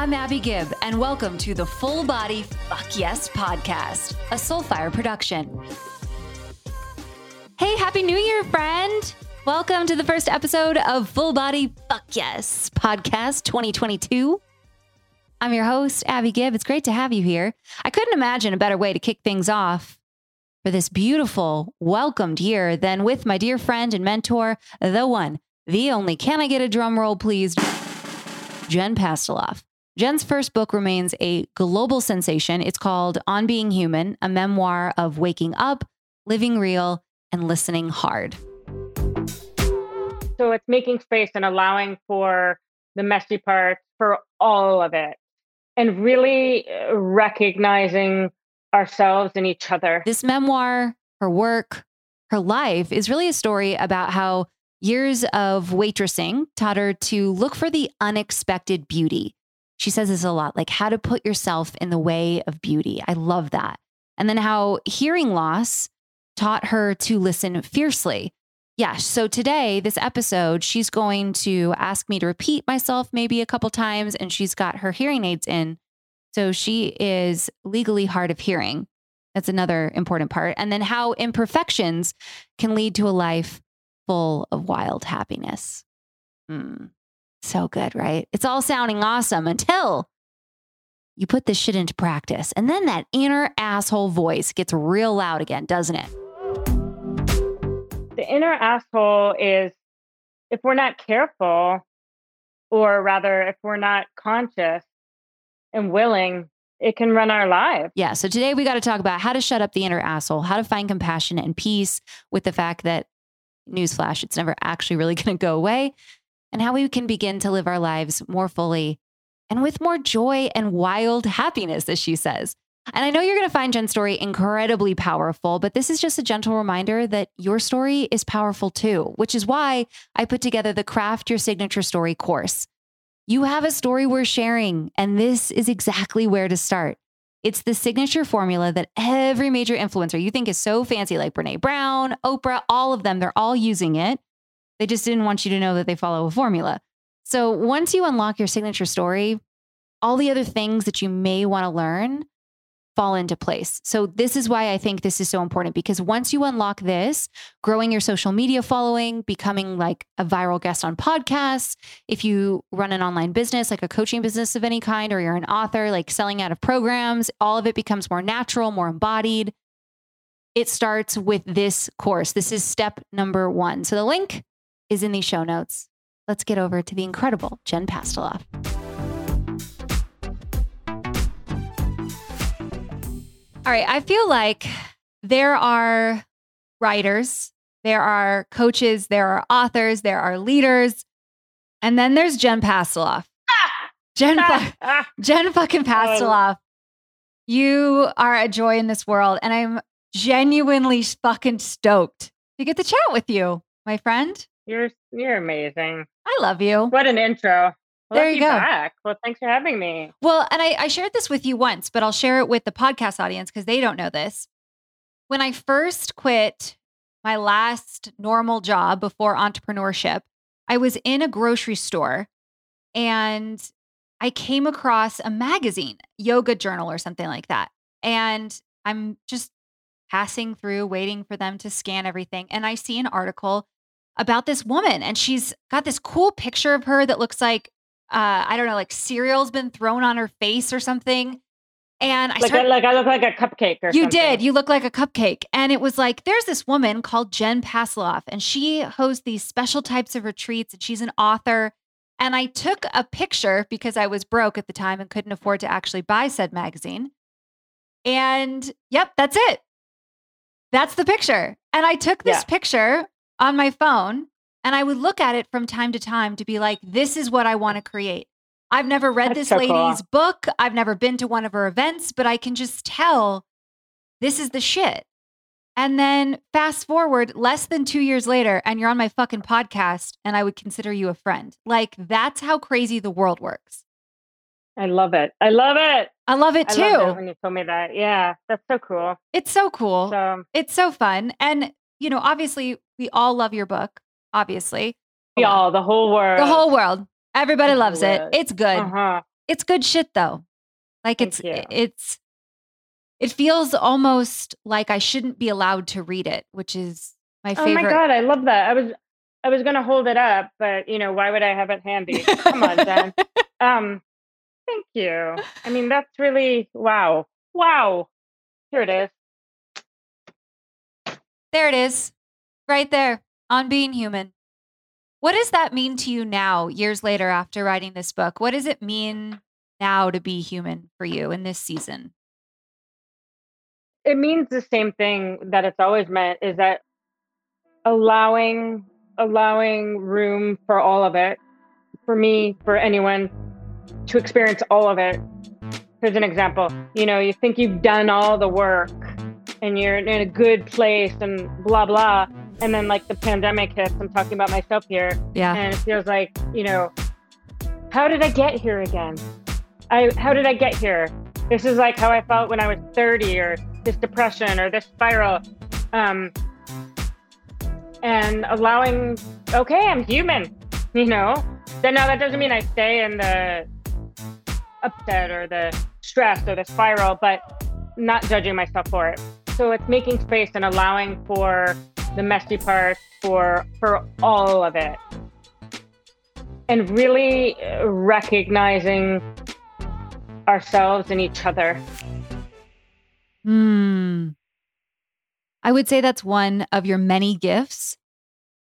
I'm Abbey Gibb, and welcome to the Full Body Fuck Yes podcast, a Soulfire production. Hey, Happy New Year, friend! Welcome to the first episode of Full Body Fuck Yes podcast 2022. I'm your host, Abbey Gibb. It's great to have you here. I couldn't imagine a better way to kick things off for this beautiful, welcomed year than with my dear friend and mentor, the one, the only, can I get a drum roll, please? Jen Pastiloff. Jen's first book remains a global sensation. It's called On Being Human, a memoir of waking up, living real, and listening hard. So it's making space and allowing for the messy part, for all of it, and really uh, recognizing ourselves and each other. This memoir, her work, her life is really a story about how years of waitressing taught her to look for the unexpected beauty. She says this a lot, like how to put yourself in the way of beauty. I love that. And then how hearing loss taught her to listen fiercely. Yeah. So today, this episode, she's going to ask me to repeat myself maybe a couple times, and she's got her hearing aids in. So she is legally hard of hearing. That's another important part. And then how imperfections can lead to a life full of wild happiness. Mm, so good, right? It's all sounding awesome until you put this shit into practice. And then that inner asshole voice gets real loud again, doesn't it? The inner asshole is if we're not careful, or rather, if we're not conscious and willing, it can run our lives. Yeah. So today we got to talk about how to shut up the inner asshole, how to find compassion and peace with the fact that, newsflash, it's never actually really going to go away, and how we can begin to live our lives more fully and with more joy and wild happiness, as she says. And I know you're going to find Jen's story incredibly powerful, but this is just a gentle reminder that your story is powerful too, which is why I put together the Craft Your Signature Story course. You have a story worth sharing, and this is exactly where to start. It's the signature formula that every major influencer you think is so fancy, like Brene Brown, Oprah, all of them, they're all using it. They just didn't want you to know that they follow a formula. So once you unlock your signature story, all the other things that you may want to learn fall into place. So this is why I think this is so important because once you unlock this, growing your social media following, becoming like a viral guest on podcasts, if you run an online business like a coaching business of any kind or you're an author like selling out of programs, all of it becomes more natural, more embodied. It starts with this course. This is step number 1. So the link is in the show notes. Let's get over to the incredible Jen Pastiloff. All right. I feel like there are writers, there are coaches, there are authors, there are leaders, and then there's Jen Pastiloff. Jen, Jen fucking Pastiloff. You are a joy in this world, and I'm genuinely fucking stoked to get to chat with you, my friend. You're you're amazing. I love you. What an intro. There you go. Back. Well, thanks for having me. Well, and I, I shared this with you once, but I'll share it with the podcast audience because they don't know this. When I first quit my last normal job before entrepreneurship, I was in a grocery store and I came across a magazine, Yoga Journal or something like that. And I'm just passing through, waiting for them to scan everything. And I see an article about this woman, and she's got this cool picture of her that looks like uh, I don't know, like cereal's been thrown on her face or something. And I like, started, like I look like a cupcake or you something. did. You look like a cupcake. And it was like, there's this woman called Jen Pastiloff, and she hosts these special types of retreats, and she's an author. And I took a picture because I was broke at the time and couldn't afford to actually buy said magazine. And yep, that's it. That's the picture. And I took this Yeah. picture on my phone and I would look at it from time to time to be like, this is what I want to create. I've never read That's this so cool. lady's book. I've never been to one of her events, but I can just tell this is the shit. And then fast forward less than two years later, and you're on my fucking podcast, and I would consider you a friend. Like, that's how crazy the world works. I love it. I love it. I love it I too. love when you told me that. Yeah, that's so cool. It's so cool. So it's so fun. And, you know, obviously, we all love your book, obviously. y'all, the whole world. The whole world. Everybody The loves it. world. It's good. Uh-huh. It's good shit though. Like Thank it's you. it's it feels almost like I shouldn't be allowed to read it, which is my favorite. Oh my god, I love that. I was I was gonna hold it up, but you know, why would I have it handy? Come on, Jen. Um, thank you. I mean, that's really wow. Wow. Here it is. There it is. Right there on being human. What does that mean to you now, years later after writing this book? What does it mean now to be human for you in this season? It means the same thing that it's always meant is that allowing allowing room for all of it, for me, for anyone to experience all of it. Here's an example. You know, you think you've done all the work and you're in a good place and blah blah. And then like the pandemic hits, I'm talking about myself here. Yeah. and it feels like you know how did i get here again? I how did i get here? This is like how i felt when i was 30 or this depression or this spiral. Um and allowing okay i'm human you know? Then now that doesn't mean i stay in the upset or the stress or the spiral but not judging myself for it. So it's making space and allowing for the messy part for for all of it. And really recognizing ourselves and each other. Hmm. I would say that's one of your many gifts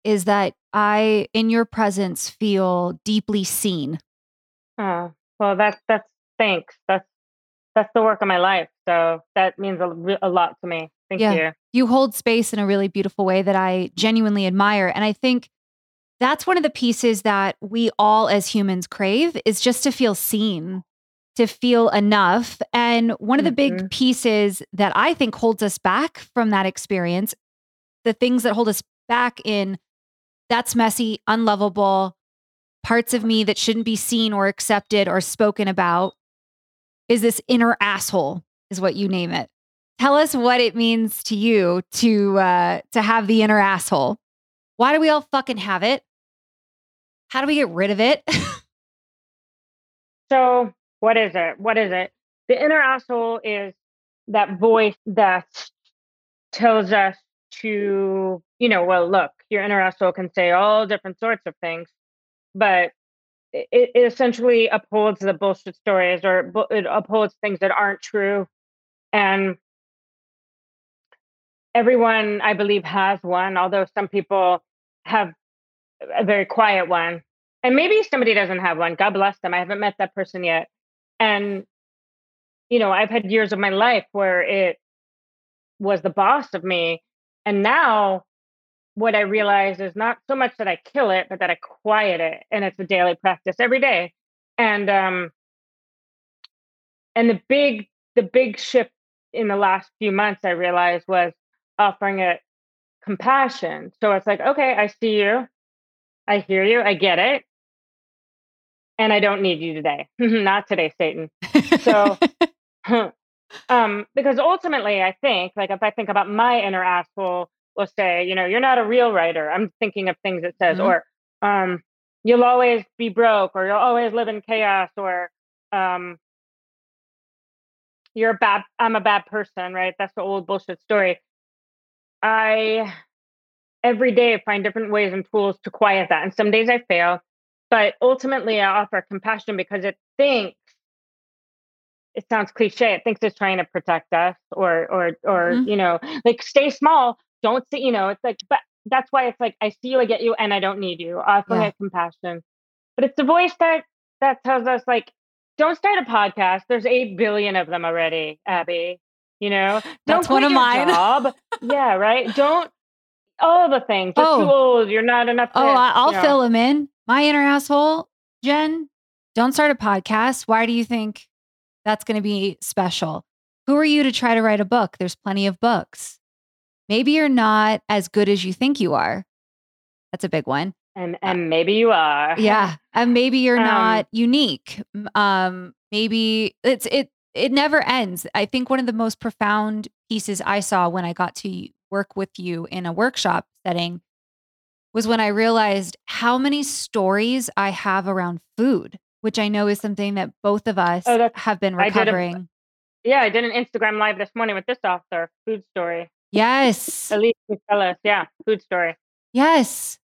is that I, in your presence, feel deeply seen. oh well that's that's thanks. That's that's the work of my life so that means a, a lot to me thank Yeah. you You hold space in a really beautiful way that I genuinely admire. And I think that's one of the pieces that we all as humans crave is just to feel seen, to feel enough. And one of the big Mhm. pieces that I think holds us back from that experience, the things that hold us back in that's messy, unlovable, parts of me that shouldn't be seen or accepted or spoken about is this inner asshole, is what you name it. Tell us what it means to you to uh, to have the inner asshole. Why do we all fucking have it? How do we get rid of it? so what is it what is it the inner asshole is that voice that tells us to you know well look your inner asshole can say all different sorts of things but it, it essentially upholds the bullshit stories or it upholds things that aren't true and everyone i believe has one although some people have a very quiet one. And maybe somebody doesn't have one. God bless them. I haven't met that person yet. And you know i've had years of my life where it was the boss of me. And now what i realize is not so much that i kill it but that i quiet it and it's a daily practice every day. And um and the big the big shift in the last few months i realized was offering it compassion. So it's like okay i see you. I hear you. I get it. And i don't need you today. Not today satan. So- um because ultimately i think like if i think about my inner asshole will say you know you're not a real writer i'm thinking of things it says Mhm. or um you'll always be broke or you'll always live in chaos or um you're a bad i'm a bad person right? That's the old bullshit story i every day find different ways and tools to quiet that and some days i fail but ultimately i offer compassion because it thinks it sounds cliche it thinks it's trying to protect us or or or Mhm. you know like stay small don't see you know it's like but that's why it's like i see you i get you and i don't need you offering Yeah. compassion but it's the voice that that tells us like don't start a podcast there's 8 billion of them already abby you know don't That's one of your mine. job yeah right don't all the things you're too Oh. old you're not enough oh, this, I- I'll you know. fill him in. My inner asshole, Jen. Don't start a podcast. Why do you think that's going to be special? Who are you to try to write a book? There's plenty of books. Maybe you're not as good as you think you are. That's a big one. and and maybe you are yeah and maybe you're Um, not unique um maybe it's it it never ends i think one of the most profound pieces i saw when i got to work with you in a workshop setting was when i realized how many stories i have around food which I know is something that both of us Oh, have been I did a recovering. yeah, I did an Instagram live this morning with this author, Food Story. Yes. Elise Museles, yeah, Food Story. Yes.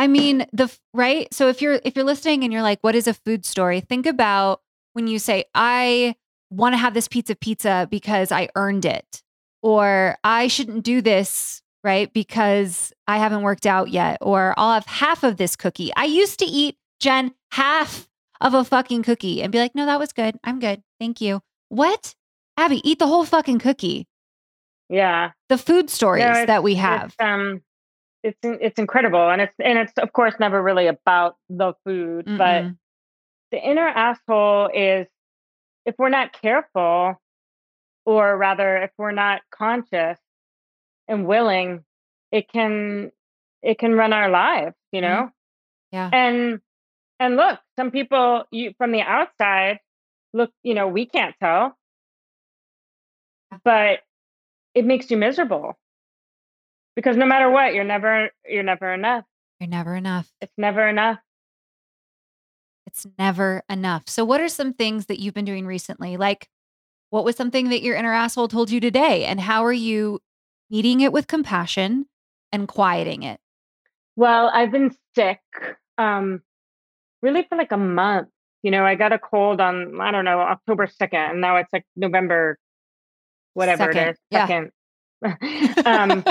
I mean, the right? So if you're if you're listening and you're like, what is a food story? Think about when you say, I want to have this pizza pizza because I earned it. Or I shouldn't do this, right? Because I haven't worked out yet. Or I'll have half of this cookie. I used to eat, Jen, half of a fucking cookie and be like, no, that was good. I'm good. Thank you. What? Abbey, eat the whole fucking cookie. Yeah. The food stories No, that we have. It's, um it's it's incredible and it's and it's of course never really about the food, but Mm-mm. the inner asshole is if we're not careful or rather if we're not conscious and willing, it can it can run our lives, you Mhm. know? Yeah. And and look, some people you from the outside look, you know, we can't tell, but it makes you miserable. Because no matter what, you're never you're never enough. You're never enough. It's never enough. It's never enough. So, what are some things that you've been doing recently? Like, what was something that your inner asshole told you today? And how are you meeting it with compassion and quieting it? Well, I've been sick um really for like a month. You know, I got a cold on I don't know, October 2nd, and now it's like November whatever Second, it is, yeah. second. um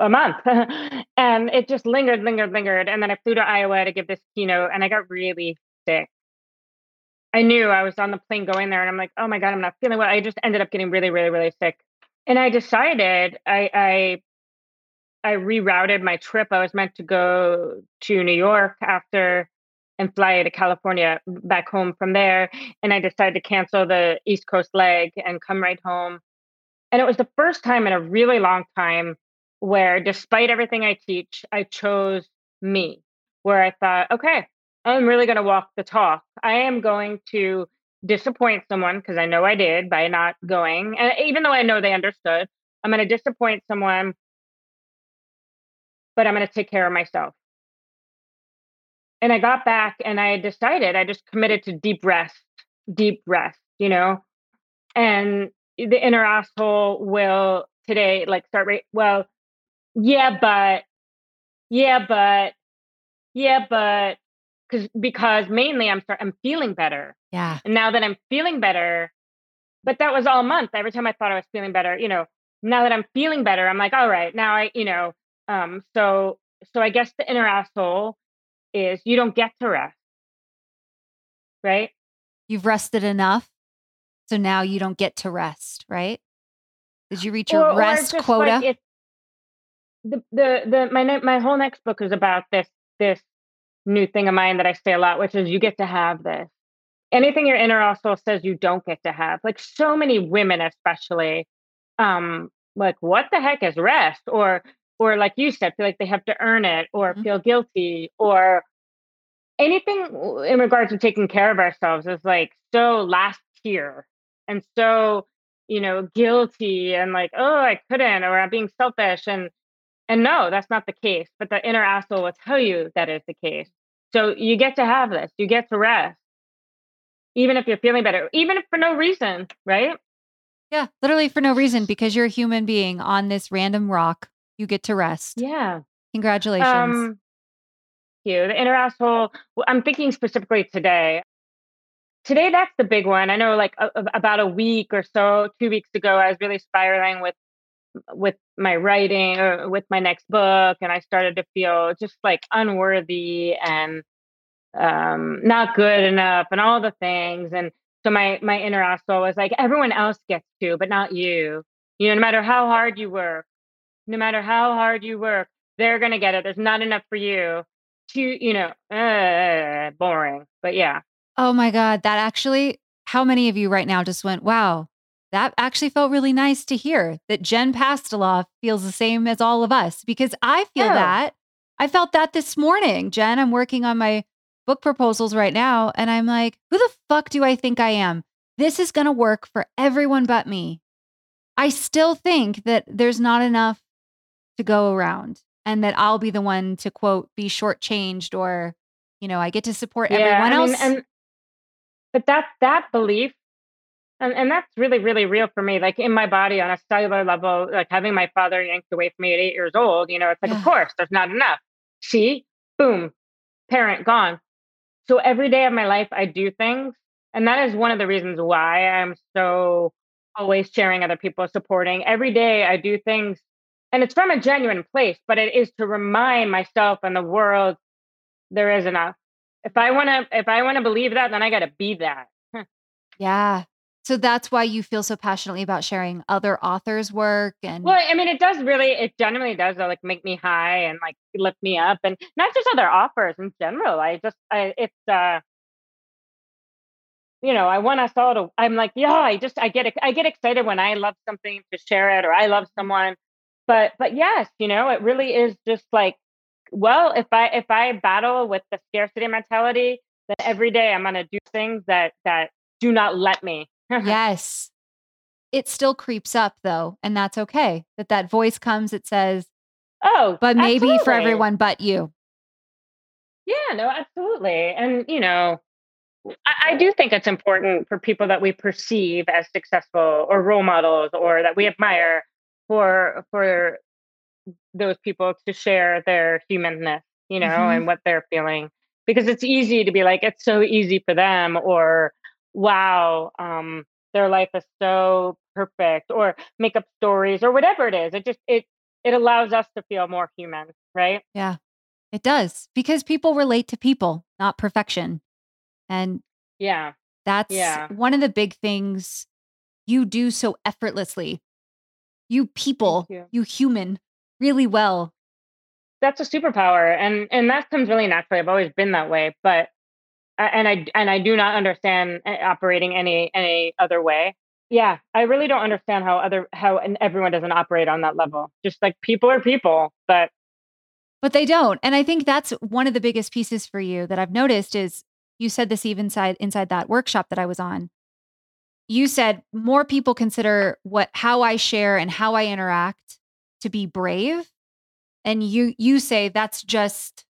a month. and it just lingered, lingered, lingered. And then I flew to Iowa to give this keynote and I got really sick. I knew I was on the plane going there and I'm like, oh my God, I'm not feeling well. I just ended up getting really, really, really sick. And I decided I I I rerouted my trip. I was meant to go to New York after and fly to California back home from there. And I decided to cancel the East Coast leg and come right home. And it was the first time in a really long time where, despite everything I teach, I chose me, where I thought, okay, I'm really going to walk the talk. I am going to disappoint someone because I know I did by not going. And even though I know they understood, I'm going to disappoint someone, but I'm going to take care of myself. And I got back and I decided, I just committed to deep rest, deep rest, you know? And the inner asshole will today like start right well yeah but yeah but yeah but because because mainly i'm start i'm feeling better Yeah. and now that i'm feeling better but that was all month every time i thought i was feeling better you know now that i'm feeling better i'm like all right now i you know um so so i guess the inner asshole is you don't get to rest right You've rested enough. So now you don't get to rest, right? Did you reach your Or- rest quota? Like the the the my ne- my whole next book is about this this new thing of mine that I say a lot, which is you get to have this. Anything your inner asshole says you don't get to have. Like so many women, especially, um, like what the heck is rest? Or or like you said, feel like they have to earn it, or Mhm. feel guilty, or anything in regards to taking care of ourselves is like so last tier and so you know guilty and like oh i couldn't or i'm being selfish and and no that's not the case but the inner asshole will tell you that is the case so you get to have this you get to rest even if you're feeling better even if for no reason right yeah, literally for no reason because you're a human being on this random rock. You get to rest. yeah Congratulations. Um, thank you. The inner asshole. well, I'm thinking specifically today. Today, that's the big one. I know, like a- about a week or so, two weeks ago, I was really spiraling with with my writing or with my next book, and I started to feel just like unworthy and um, not good enough, and all the things. And so my my inner asshole was like, everyone else gets to, but not you. You know, no matter how hard you work, no matter how hard you work, they're gonna get it. There's not enough for you. To you know, uh, boring. But yeah, oh my God. That actually, how many of you right now just went, wow, that actually felt really nice to hear that Jen Pastiloff feels the same as all of us because I feel Yeah. that. I felt that this morning. Jen, I'm working on my book proposals right now. And I'm like, who the fuck do I think I am? This is going to work for everyone but me. I still think that there's not enough to go around and that I'll be the one to quote, be shortchanged or You know, I get to support everyone I else. mean, and but that that belief and, and that's really, really real for me. Like in my body on a cellular level, like having my father yanked away from me at eight years old, you know, it's like, Yeah. of course, there's not enough. See, boom, parent gone. So every day of my life, I do things. And that is one of the reasons why I'm so always sharing other people, supporting. Every day, I do things. And it's from a genuine place, but it is to remind myself and the world there is enough. If I want to, if I want to believe that, then I got to be that. yeah. So that's why you feel so passionately about sharing other authors' work and Well, I mean, it does really, it genuinely does uh, like make me high and like lift me up, and not just other offers in general. I just, I, it's, uh, you know, I want us all to. I'm like, yeah, I just, I get, I get excited when I love something to share it, or I love someone. But, but yes, you know, it really is just like, well, if I, if I battle with the scarcity mentality, then every day I'm gonna do things that that do not let me. yes. It still creeps up though, and that's okay. That that voice comes it says, Oh, "But maybe for everyone but you." Yeah, no, absolutely. And, you know, I, I do think it's important for people that we perceive as successful or role models or that we admire for for those people to share their humanness, you know, Mhm. and what they're feeling. Because it's easy to be like, it's so easy for them, or wow, um, their life is so perfect, or make up stories or whatever it is. It just it it allows us to feel more human, right? Yeah. It does because people relate to people, not perfection. And Yeah. that's Yeah. one of the big things you do so effortlessly. You people, you. you human really well. that's a superpower and and that comes really naturally i've always been that way but and i and i do not understand uh, operating any any other way yeah i really don't understand how other how and everyone doesn't operate on that level just like people are people but But they don't. And I think that's one of the biggest pieces for you that I've noticed is you said this even inside inside that workshop that I was on. You said more people consider what how I share and how I interact to be brave. And you you say that's just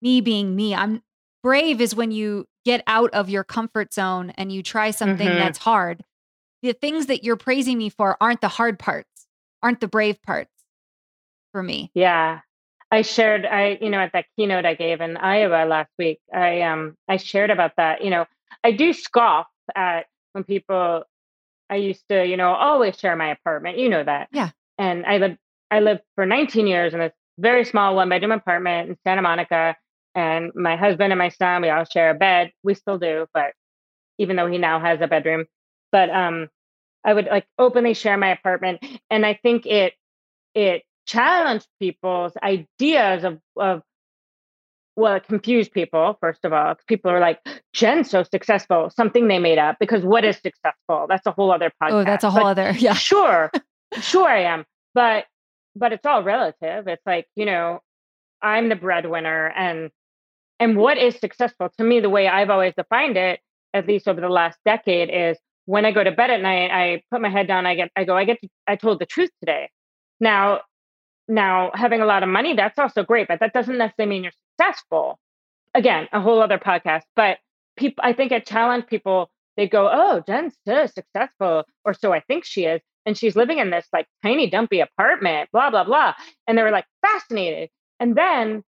me being me. I'm brave is when you get out of your comfort zone and you try something Mhm. that's hard. The things that you're praising me for aren't the hard parts, aren't the brave parts for me. yeah i shared i you know at that keynote i gave in iowa last week i um i shared about that you know i do scoff at when people i used to you know always share my apartment you know that Yeah. and i lived i lived for 19 years in a very small one bedroom apartment in santa monica and my husband and my son we all share a bed we still do but even though he now has a bedroom but um i would like openly share my apartment and i think it it challenged people's ideas of of well, it confused people, first of all. People are like, Jen's so successful, something they made up, because what is successful? That's a whole other podcast. Oh, that's a whole But other yeah. sure, sure I am. But but it's all relative. It's like, you know, I'm the breadwinner and and what is successful to me, the way I've always defined it, at least over the last decade, is when I go to bed at night, I put my head down, I get I go, I get to, I told the truth today. Now now having a lot of money, that's also great, but that doesn't necessarily mean you're successful. Again, a whole other podcast. But people I think I challenge people, they go, Oh, Jen's so successful, or so I think she is. And she's living in this like tiny dumpy apartment, blah, blah, blah. And they were like fascinated. And then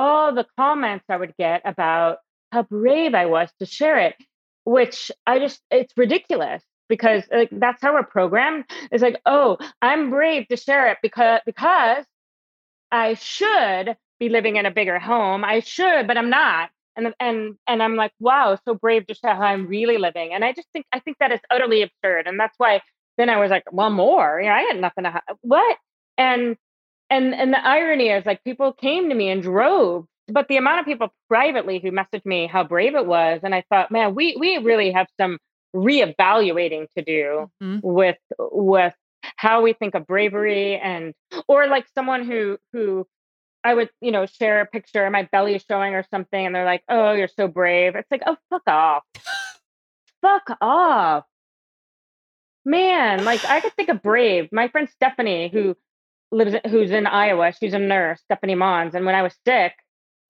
all the comments I would get about how brave I was to share it, which I just, it's ridiculous because like that's how we're programmed. It's like, oh, I'm brave to share it because, because I should be living in a bigger home. I should, but I'm not. And, and, and I'm like, wow, so brave to share how I'm really living. And I just think, I think that is utterly absurd. And that's why then I was like, well, more, you know, I had nothing to, what? And, and and the irony is like people came to me in droves but the amount of people privately who messaged me how brave it was and i thought man we we really have some reevaluating to do Mhm. with with how we think of bravery and or like someone who who i would you know share a picture of my belly showing or something and they're like oh you're so brave. It's like oh fuck off. Fuck off. Man like i could think of brave. My friend stephanie who lives who's in iowa she's a nurse stephanie mons and when i was sick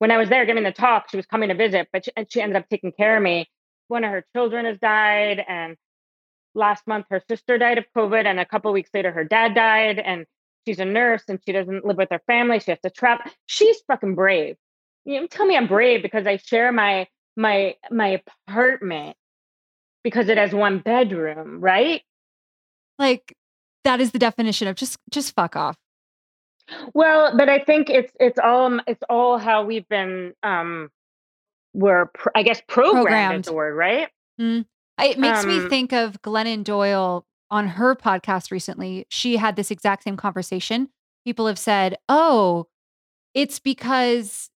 when I was there giving the talk, she was coming to visit, but she, she ended up taking care of me. One of her children has died, and last month her sister died of COVID, and a couple weeks later her dad died, and she's a nurse and she doesn't live with her family. She has to travel. She's fucking brave. You know, tell me I'm brave because I share my my my apartment because it has one bedroom, right? Like that is the definition of just just fuck off. Well, but I think it's it's all it's all how we've been um we're I guess programmed, programmed. is the word, right? Mm. It makes um, me think of Glennon Doyle on her podcast recently. She had this exact same conversation. People have said, "Oh, it's because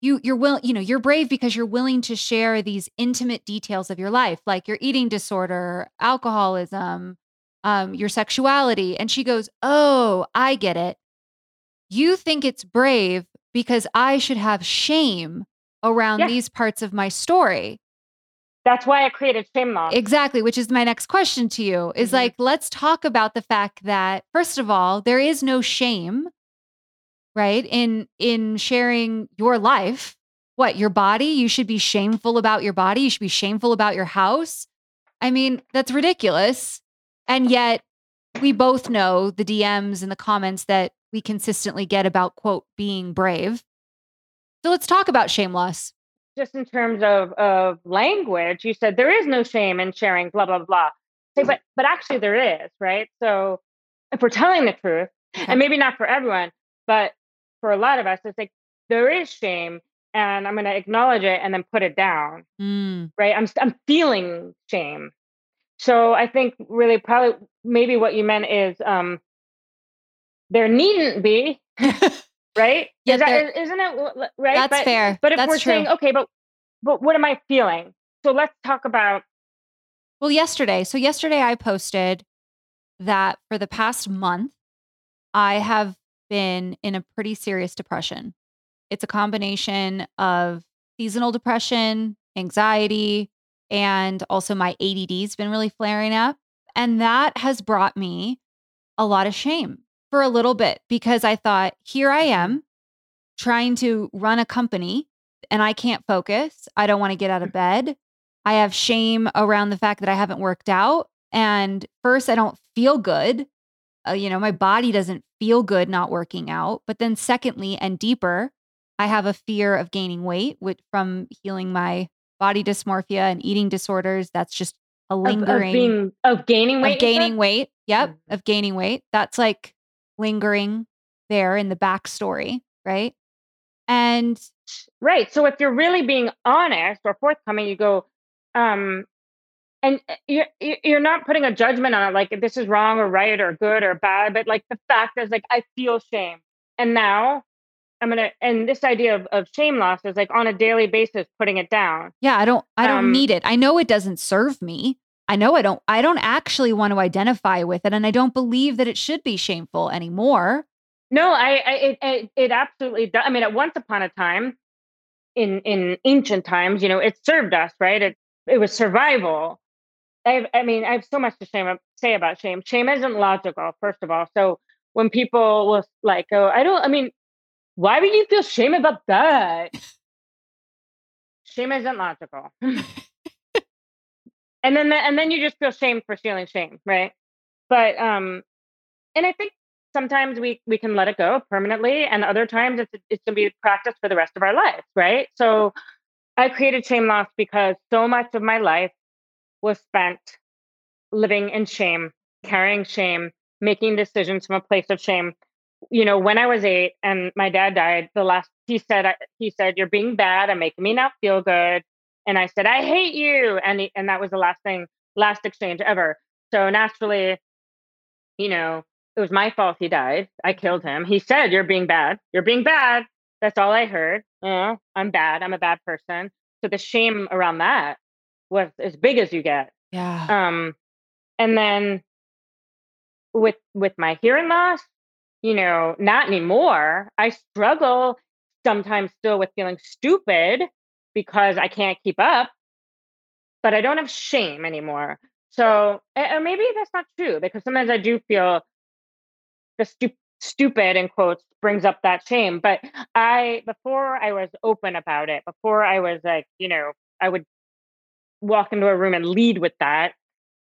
you you're will you know you're brave because you're willing to share these intimate details of your life, like your eating disorder, alcoholism, um, your sexuality." And she goes, "Oh, I get it. You think it's brave because I should have shame around yeah. these parts of my story." That's why I created Shame Loss. Exactly, which is my next question to you is mm-hmm. like, let's talk about the fact that, first of all, there is no shame, right? In in sharing your life. What, your body? You should be shameful about your body. You should be shameful about your house. I mean, that's ridiculous. And yet we both know the DMs and the comments that we consistently get about quote being brave. So let's talk about shame loss just in terms of of language, you said there is no shame in sharing blah blah blah. Say, but but actually there is, right? So if we're telling the truth, and maybe not for everyone, but for a lot of us, it's like there is shame, and I'm going to acknowledge it and then put it down, mm. right? I'm I'm feeling shame. So I think really probably maybe what you meant is um, there needn't be right? Yeah, that, isn't it right? That's but, fair. But if that's we're true. saying, okay, but but what am I feeling? So let's talk about. Well, yesterday. So yesterday I posted that for the past month, I have been in a pretty serious depression. It's a combination of seasonal depression, anxiety, and also my ADD's been really flaring up. And that has brought me a lot of shame for a little bit because I thought, here I am trying to run a company and I can't focus. I don't want to get out of mm. bed. I have shame around the fact that I haven't worked out. And first, I don't feel good. Uh, you know, my body doesn't feel good not working out. But then, secondly, and deeper, I have a fear of gaining weight which, from healing my body dysmorphia and eating disorders. That's just a lingering of, of, being, of gaining weight. Of gaining weight. Yep. Mm-hmm. Of gaining weight. That's like lingering there in the backstory, right? And right. So if you're really being honest or forthcoming, you go, um, and eh, you're you're not putting a judgment on it, like this is wrong or right or good or bad, but like the fact is, like I feel shame, and now I'm gonna. And this idea of, of shame loss is like on a daily basis, putting it down. Yeah, I don't. I don't um, need it. I know it doesn't serve me. I know I don't I don't actually want to identify with it and I don't believe that it should be shameful anymore. No, I, I it, it, it absolutely does. I mean, at once upon a time in in ancient times, you know, it served us, right? It it was survival. I, I mean, I have so much to shame, say about shame. Shame isn't logical, first of all. So when people will like, oh, I don't, I mean, why would you feel shame about that? shame isn't logical. and then the, and then you just feel shame for feeling shame right but um and i think sometimes we we can let it go permanently and other times it's it's going to be practice for the rest of our lives right so i created shame loss because so much of my life was spent living in shame carrying shame making decisions from a place of shame you know when i was eight and my dad died the last he said he said you're being bad and making me not feel good and I said, I hate you. And, he, and that was the last thing, last exchange ever. So naturally, you know, it was my fault he died. I killed him. He said, You're being bad. You're being bad. That's all I heard. Oh, I'm bad. I'm a bad person. So the shame around that was as big as you get. Yeah. Um, and then with with my hearing loss, you know, not anymore. I struggle sometimes still with feeling stupid because I can't keep up, but I don't have shame anymore. So, or maybe that's not true because sometimes I do feel the stu- stupid in quotes brings up that shame. But I, before I was open about it, before I was like, you know, I would walk into a room and lead with that,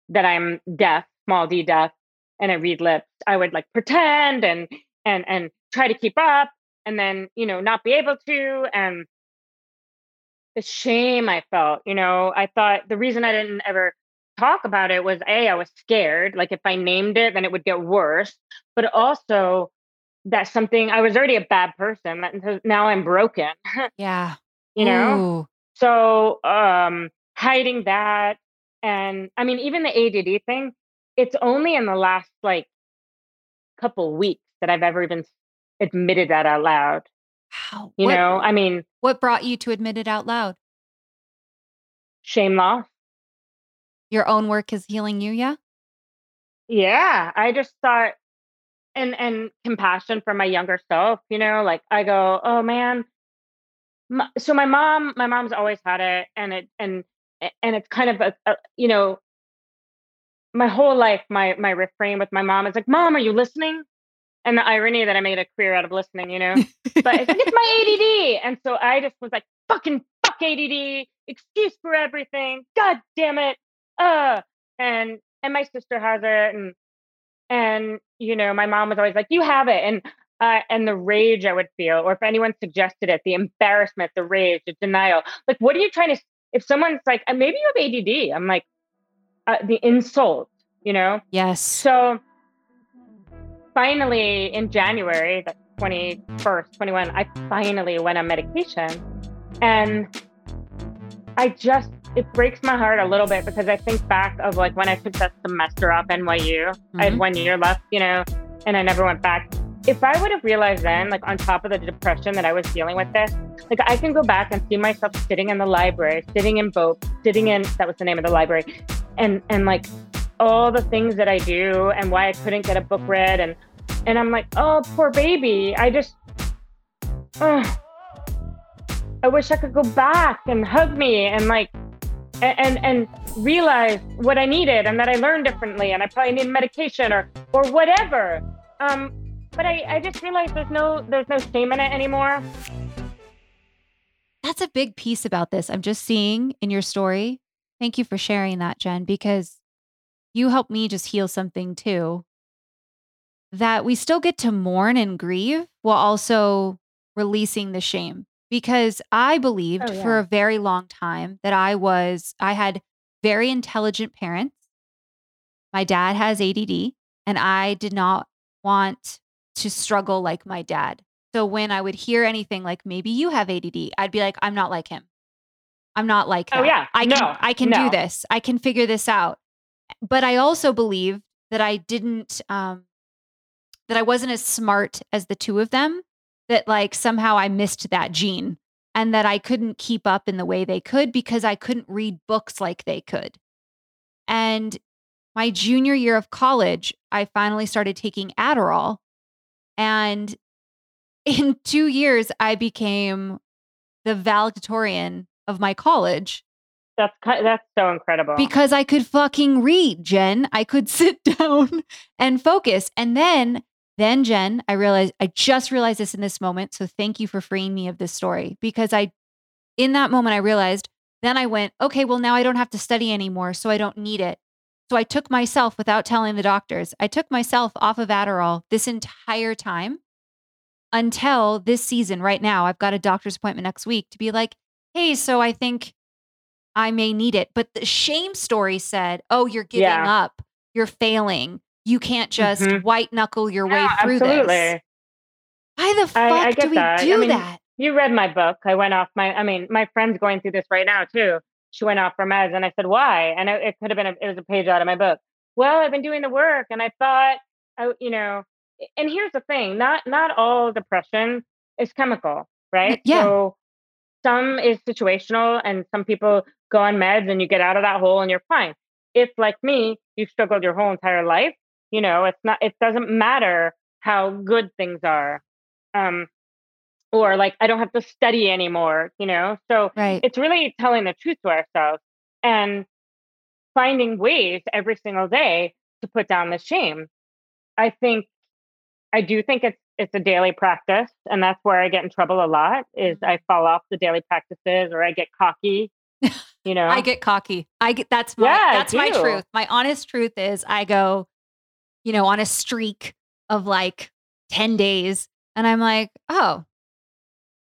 that I'm deaf, small d deaf, and I read lips, I would like pretend and and and try to keep up and then, you know, not be able to. And the shame I felt, you know, I thought the reason I didn't ever talk about it was A, I was scared. Like if I named it, then it would get worse. But also that something I was already a bad person. Now I'm broken. Yeah. you know? Ooh. So um hiding that and I mean even the ADD thing, it's only in the last like couple weeks that I've ever even admitted that out loud. Wow. You what, know, I mean, what brought you to admit it out loud? Shame loss. Your own work is healing you, yeah? Yeah, I just thought and and compassion for my younger self, you know, like I go, "Oh man, so my mom, my mom's always had it and it and and it's kind of a, a you know, my whole life my my refrain with my mom is like, "Mom, are you listening?" and the irony that I made a career out of listening, you know. but it's like it's my ADD, and so I just was like, "Fucking fuck ADD, excuse for everything, god damn it." Uh, and and my sister has it, and and you know, my mom was always like, "You have it," and uh, and the rage I would feel, or if anyone suggested it, the embarrassment, the rage, the denial. Like, what are you trying to? If someone's like, uh, maybe you have ADD, I'm like, uh, the insult, you know? Yes. So finally, in January, the 21st, 21, I finally went on medication. And I just, it breaks my heart a little bit because I think back of like when I took that semester off NYU, mm-hmm. I had mm-hmm. one year left, you know, and I never went back. If I would have realized then, like on top of the depression that I was dealing with this, like I can go back and see myself sitting in the library, sitting in Bobst, sitting in, that was the name of the library, and, and like all the things that I do and why I couldn't get a book read. And, and I'm like, oh, poor baby. I just, oh, I wish I could go back and hug me and like, and, and realize what I needed and that I learned differently and I probably need medication or, or whatever. Um, but I, I just realized there's no, there's no shame in it anymore. That's a big piece about this. I'm just seeing in your story. Thank you for sharing that, Jen, because you helped me just heal something too. That we still get to mourn and grieve while also releasing the shame. Because I believed oh, yeah. for a very long time that I was, I had very intelligent parents. My dad has ADD, and I did not want to struggle like my dad. So when I would hear anything like maybe you have ADD, I'd be like, I'm not like him. I'm not like oh, that. Oh yeah, I can no, I can no. do this. I can figure this out but I also believe that I didn't, um, that I wasn't as smart as the two of them, that like somehow I missed that gene and that I couldn't keep up in the way they could because I couldn't read books like they could. And my junior year of college, I finally started taking Adderall. And in two years, I became the valedictorian of my college. That's that's so incredible. Because I could fucking read, Jen. I could sit down and focus. And then then Jen, I realized I just realized this in this moment. So thank you for freeing me of this story because I in that moment I realized then I went, okay, well now I don't have to study anymore, so I don't need it. So I took myself without telling the doctors. I took myself off of Adderall this entire time until this season right now. I've got a doctor's appointment next week to be like, "Hey, so I think I may need it. But the shame story said, oh, you're giving yeah. up, you're failing. You can't just mm-hmm. white knuckle your yeah, way through absolutely. this. Why the fuck I, I do we that. do I mean, that? You read my book. I went off my, I mean, my friend's going through this right now too. She went off for meds and I said, why? And it, it could have been, a, it was a page out of my book. Well, I've been doing the work and I thought, I, you know, and here's the thing, not, not all depression is chemical, right? Yeah. So some is situational and some people go on meds and you get out of that hole and you're fine. If like me, you've struggled your whole entire life, you know, it's not it doesn't matter how good things are. Um or like I don't have to study anymore, you know. So right. it's really telling the truth to ourselves and finding ways every single day to put down the shame. I think I do think it's it's a daily practice, and that's where I get in trouble a lot. Is Mm-hmm. I fall off the daily practices, or I get cocky. You know, I get cocky. I get that's my Yeah, that's my truth. My honest truth is I go, you know, on a streak of like 10 days and I'm like, "Oh,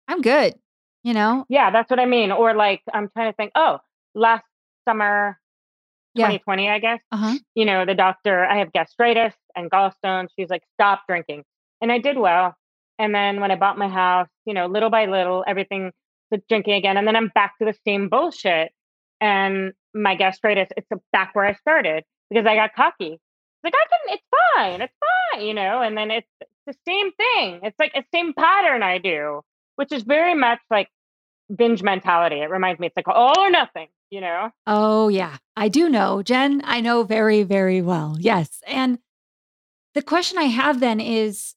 I'm good." You know? yeah, that's what I mean. Or like I'm trying to think. Oh, last summer, Yeah. 2020, I guess. Uh-huh. you know, the doctor, I have gastritis and gallstones. She's like, stop drinking. And I did well. And then when I bought my house, you know, little by little, everything was drinking again. And then I'm back to the same bullshit. And my gastritis, it's back where I started because I got cocky. Like, I can, it's fine. It's fine, you know, and then it's, it's the same thing. It's like a same pattern I do, which is very much like binge mentality. It reminds me, it's like all or nothing, you know? Oh, yeah. I do know, Jen. I know very, very well. Yes. And the question I have then is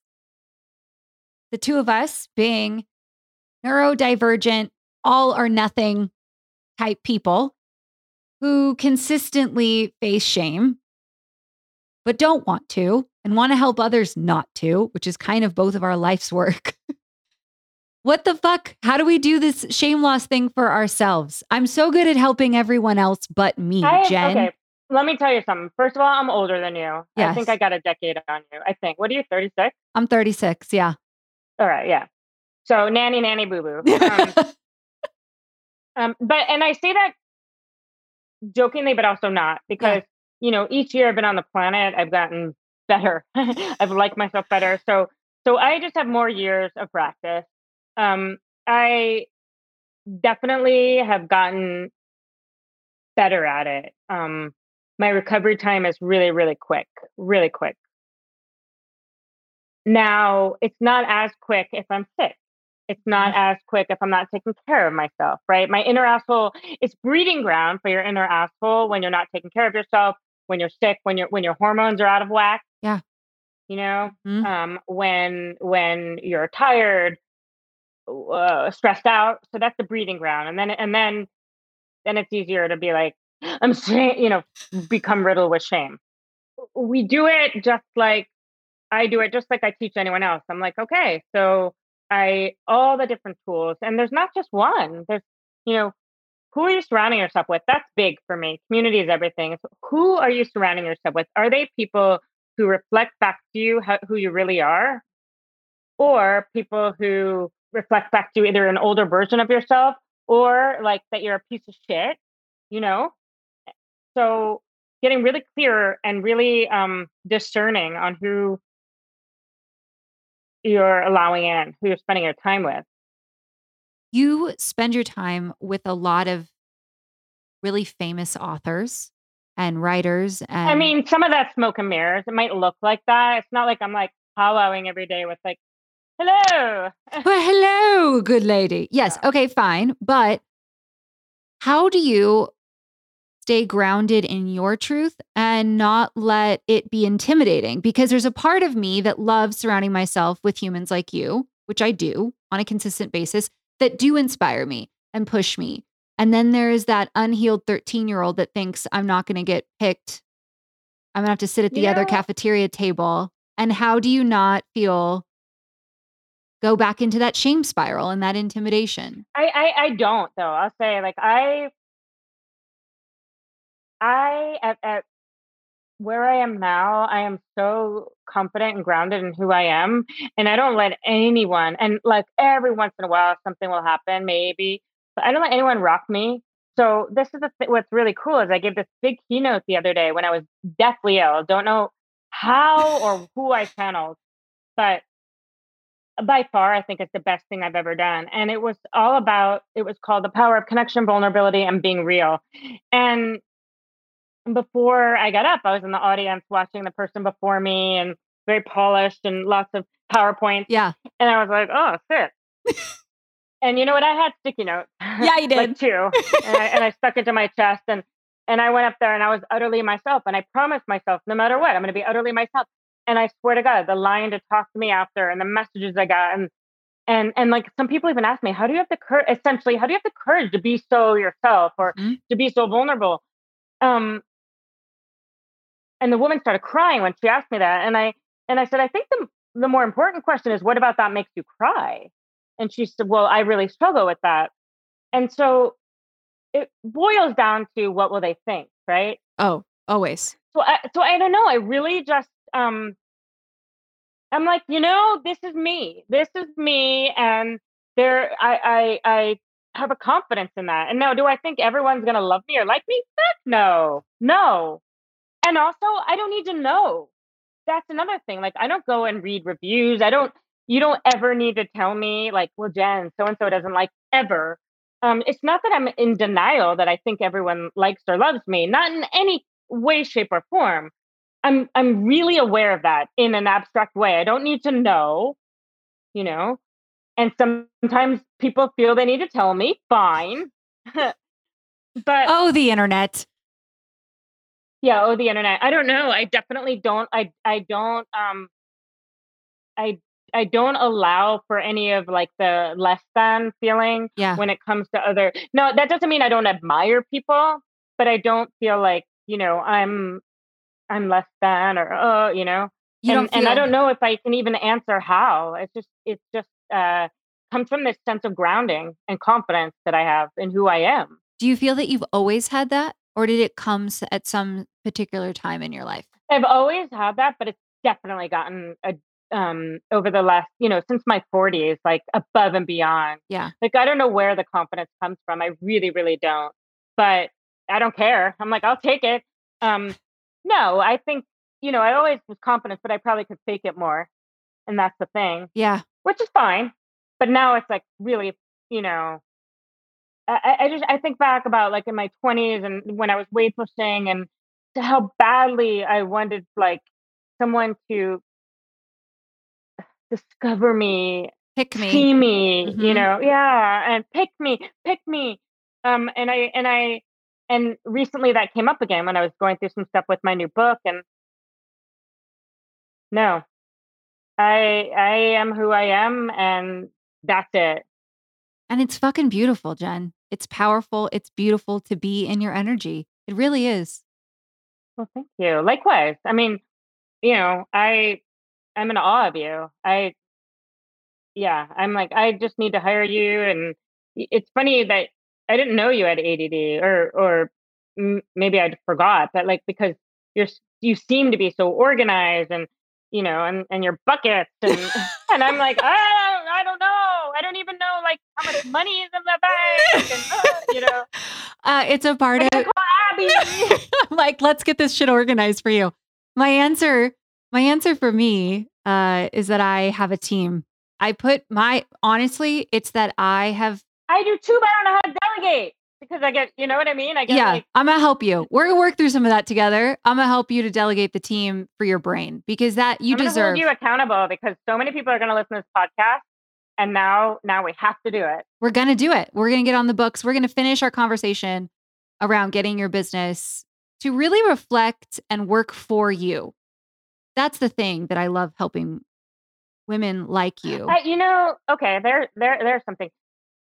the two of us being neurodivergent, all or nothing type people who consistently face shame, but don't want to and want to help others not to, which is kind of both of our life's work. What the fuck? How do we do this shame loss thing for ourselves? I'm so good at helping everyone else but me, I, Jen. Okay, let me tell you something. First of all, I'm older than you. I think I got a decade on you. I think. What are you, 36? I'm 36. Yeah. All right, yeah. So nanny, nanny, boo boo. Um, um, but and I say that jokingly, but also not because you know each year I've been on the planet, I've gotten better. I've liked myself better. So so I just have more years of practice. Um, I definitely have gotten better at it. Um, my recovery time is really, really quick, really quick. Now, it's not as quick if I'm sick. It's not as quick if I'm not taking care of myself, right? My inner asshole is breeding ground for your inner asshole when you're not taking care of yourself, when you're sick, when your when your hormones are out of whack. Yeah. You know, Mhm. um, when when you're tired, uh, stressed out. So that's the breeding ground, and then and then then it's easier to be like, I'm saying, you know, become riddled with shame. We do it just like I do it, just like I teach anyone else. I'm like, okay, so I all the different tools, and there's not just one. There's, you know, who are you surrounding yourself with? That's big for me. Community is everything. Who are you surrounding yourself with? Are they people who reflect back to you how, who you really are, or people who reflect back to either an older version of yourself or like that you're a piece of shit? You know, so getting really clear and really um, discerning on who you're allowing in, who you're spending your time with. You spend your time with a lot of really famous authors and writers. And I mean, some of that smoke and mirrors. It might look like that. It's not like I'm like hollowing every day with like, "Hello." Well, hello, good lady. Yes. Okay, fine. But how do you stay grounded in your truth and not let it be intimidating? Because there's a part of me that loves surrounding myself with humans like you, which I do on a consistent basis, that do inspire me and push me. And then there's that unhealed 13 year old that thinks I'm not going to get picked. I'm going to have to sit at the You other know- cafeteria table. And how do you not feel go back into that shame spiral and that intimidation? I, I I don't though. I'll say like I I at, at where I am now, I am so confident and grounded in who I am, and I don't let anyone. And like every once in a while, something will happen, maybe, but I don't let anyone rock me. So this is the th- what's really cool is I gave this big keynote the other day when I was deathly ill. Don't know how or who I channeled, but by far, I think it's the best thing I've ever done. And it was all about, it was called The Power of Connection, Vulnerability, and Being Real. And before I got up, I was in the audience watching the person before me and very polished and lots of PowerPoints. Yeah. And I was like, oh, shit. and you know what? I had sticky notes. Yeah, you like two. and, I, and I stuck it to my chest. And, and I went up there and I was utterly myself. And I promised myself, no matter what, I'm going to be utterly myself. And I swear to God, the line to talk to me after and the messages I got and and and like some people even ask me, how do you have the courage? Essentially, how do you have the courage to be so yourself or Mhm. to be so vulnerable? Um, and the woman started crying when she asked me that, and I and I said, I think the the more important question is, what about that makes you cry? And she said, well, I really struggle with that. And so it boils down to what will they think, right? Oh, always. So I, so I don't know. I really just um I'm like, you know, this is me. This is me and there I I I have a confidence in that. And now do I think everyone's going to love me or like me? No. No. And also, I don't need to know. That's another thing. Like I don't go and read reviews. I don't you don't ever need to tell me like, well, Jen, so and so doesn't like ever. Um, it's not that I'm in denial that I think everyone likes or loves me, not in any way, shape, or form. I'm I'm really aware of that in an abstract way. I don't need to know, you know. And sometimes people feel they need to tell me, fine. but oh, the internet. Yeah, oh the internet. I don't know. I definitely don't I I don't um I I don't allow for any of like the less than feeling yeah. when it comes to other. No, that doesn't mean I don't admire people, but I don't feel like you know I'm I'm less than or oh you know. You and, and I don't know if I can even answer how. It's just it's just uh comes from this sense of grounding and confidence that I have in who I am. Do you feel that you've always had that, or did it come at some particular time in your life? I've always had that, but it's definitely gotten a um over the last you know since my 40s like above and beyond yeah like i don't know where the confidence comes from i really really don't but i don't care i'm like i'll take it um no i think you know i always was confident but i probably could fake it more and that's the thing yeah which is fine but now it's like really you know I, I just i think back about like in my 20s and when i was weightlifting and how badly i wanted like someone to discover me, pick me, see me, mm-hmm. you know, yeah, and pick me, pick me. Um, and I and I and recently that came up again when I was going through some stuff with my new book, and no, I I am who I am, and that's it. And it's fucking beautiful, Jen. It's powerful. It's beautiful to be in your energy. It really is. Well, thank you. Likewise. I mean, you know, I I'm in awe of you. I, yeah, I'm like, I just need to hire you. And it's funny that I didn't know you had ADD or, or maybe I forgot, but like, because you're, you seem to be so organized and, you know, and, and your buckets and, and I'm like, oh, I don't know. I don't even know like how much money is in the bank and, uh, you know, uh, it's a part of like, let's get this shit organized for you. My answer my answer for me uh, is that I have a team. I put my honestly, it's that I have. I do too, but I don't know how to delegate because I get, you know what I mean? I get yeah, like, I'm gonna help you. We're gonna work through some of that together. I'm gonna help you to delegate the team for your brain because that you I'm deserve. Hold you accountable because so many people are gonna listen to this podcast, and now now we have to do it. We're gonna do it. We're gonna get on the books. We're gonna finish our conversation around getting your business to really reflect and work for you that's the thing that I love helping women like you. Uh, you know, okay, there, there, there's something.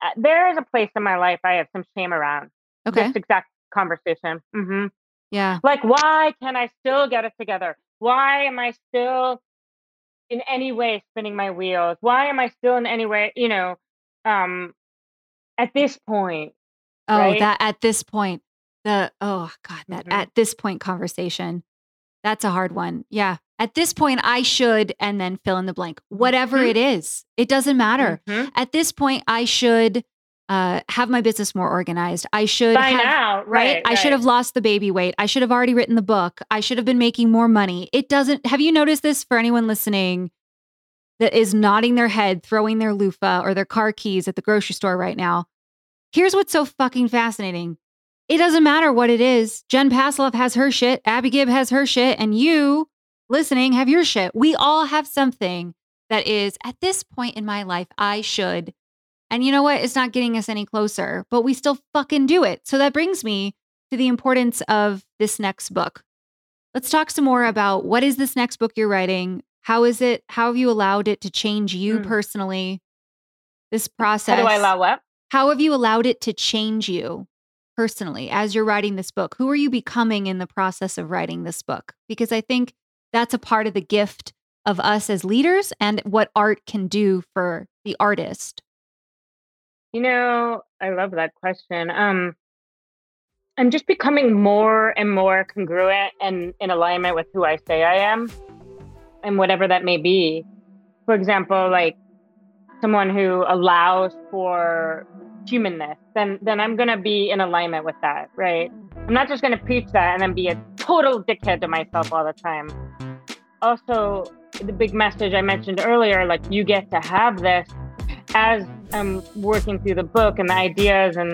Uh, there is a place in my life I have some shame around. Okay. This exact conversation. Mm-hmm. Yeah. Like, why can I still get it together? Why am I still in any way spinning my wheels? Why am I still in any way, you know, um, at this point? Oh, right? that at this point, the oh god, that mm-hmm. at this point conversation. That's a hard one. Yeah. At this point, I should, and then fill in the blank, whatever mm-hmm. it is. It doesn't matter. Mm-hmm. At this point, I should uh, have my business more organized. I should by have, now, right, right? I should have lost the baby weight. I should have already written the book. I should have been making more money. It doesn't. Have you noticed this for anyone listening that is nodding their head, throwing their loofah or their car keys at the grocery store right now? Here's what's so fucking fascinating. It doesn't matter what it is. Jen Pastiloff has her shit, Abbey Gibb has her shit, and you listening have your shit. We all have something that is at this point in my life, I should. And you know what? It's not getting us any closer, but we still fucking do it. So that brings me to the importance of this next book. Let's talk some more about what is this next book you're writing? How is it? How have you allowed it to change you mm. personally? This process. How do I allow what? How have you allowed it to change you? personally as you're writing this book? Who are you becoming in the process of writing this book? Because I think that's a part of the gift of us as leaders and what art can do for the artist? You know, I love that question. Um, I'm just becoming more and more congruent and in alignment with who I say I am and whatever that may be. For example, like someone who allows for humanness, then then I'm gonna be in alignment with that, right? I'm not just gonna preach that and then be a total dickhead to myself all the time. Also, the big message I mentioned earlier, like you get to have this as I'm working through the book and the ideas and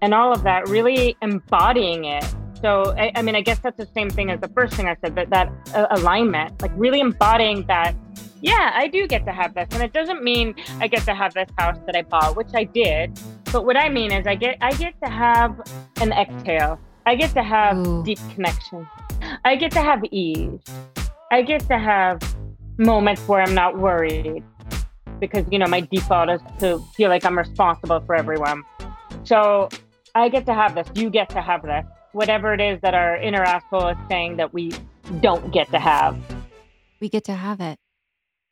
and all of that, really embodying it. So, I, I mean, I guess that's the same thing as the first thing I said, that that uh, alignment, like really embodying that. Yeah, I do get to have this, and it doesn't mean I get to have this house that I bought, which I did. But what I mean is, I get I get to have an exhale. I get to have Ooh. deep connection. I get to have ease. I get to have moments where I'm not worried because you know my default is to feel like I'm responsible for everyone. So I get to have this. You get to have this. Whatever it is that our inner asshole is saying that we don't get to have. We get to have it.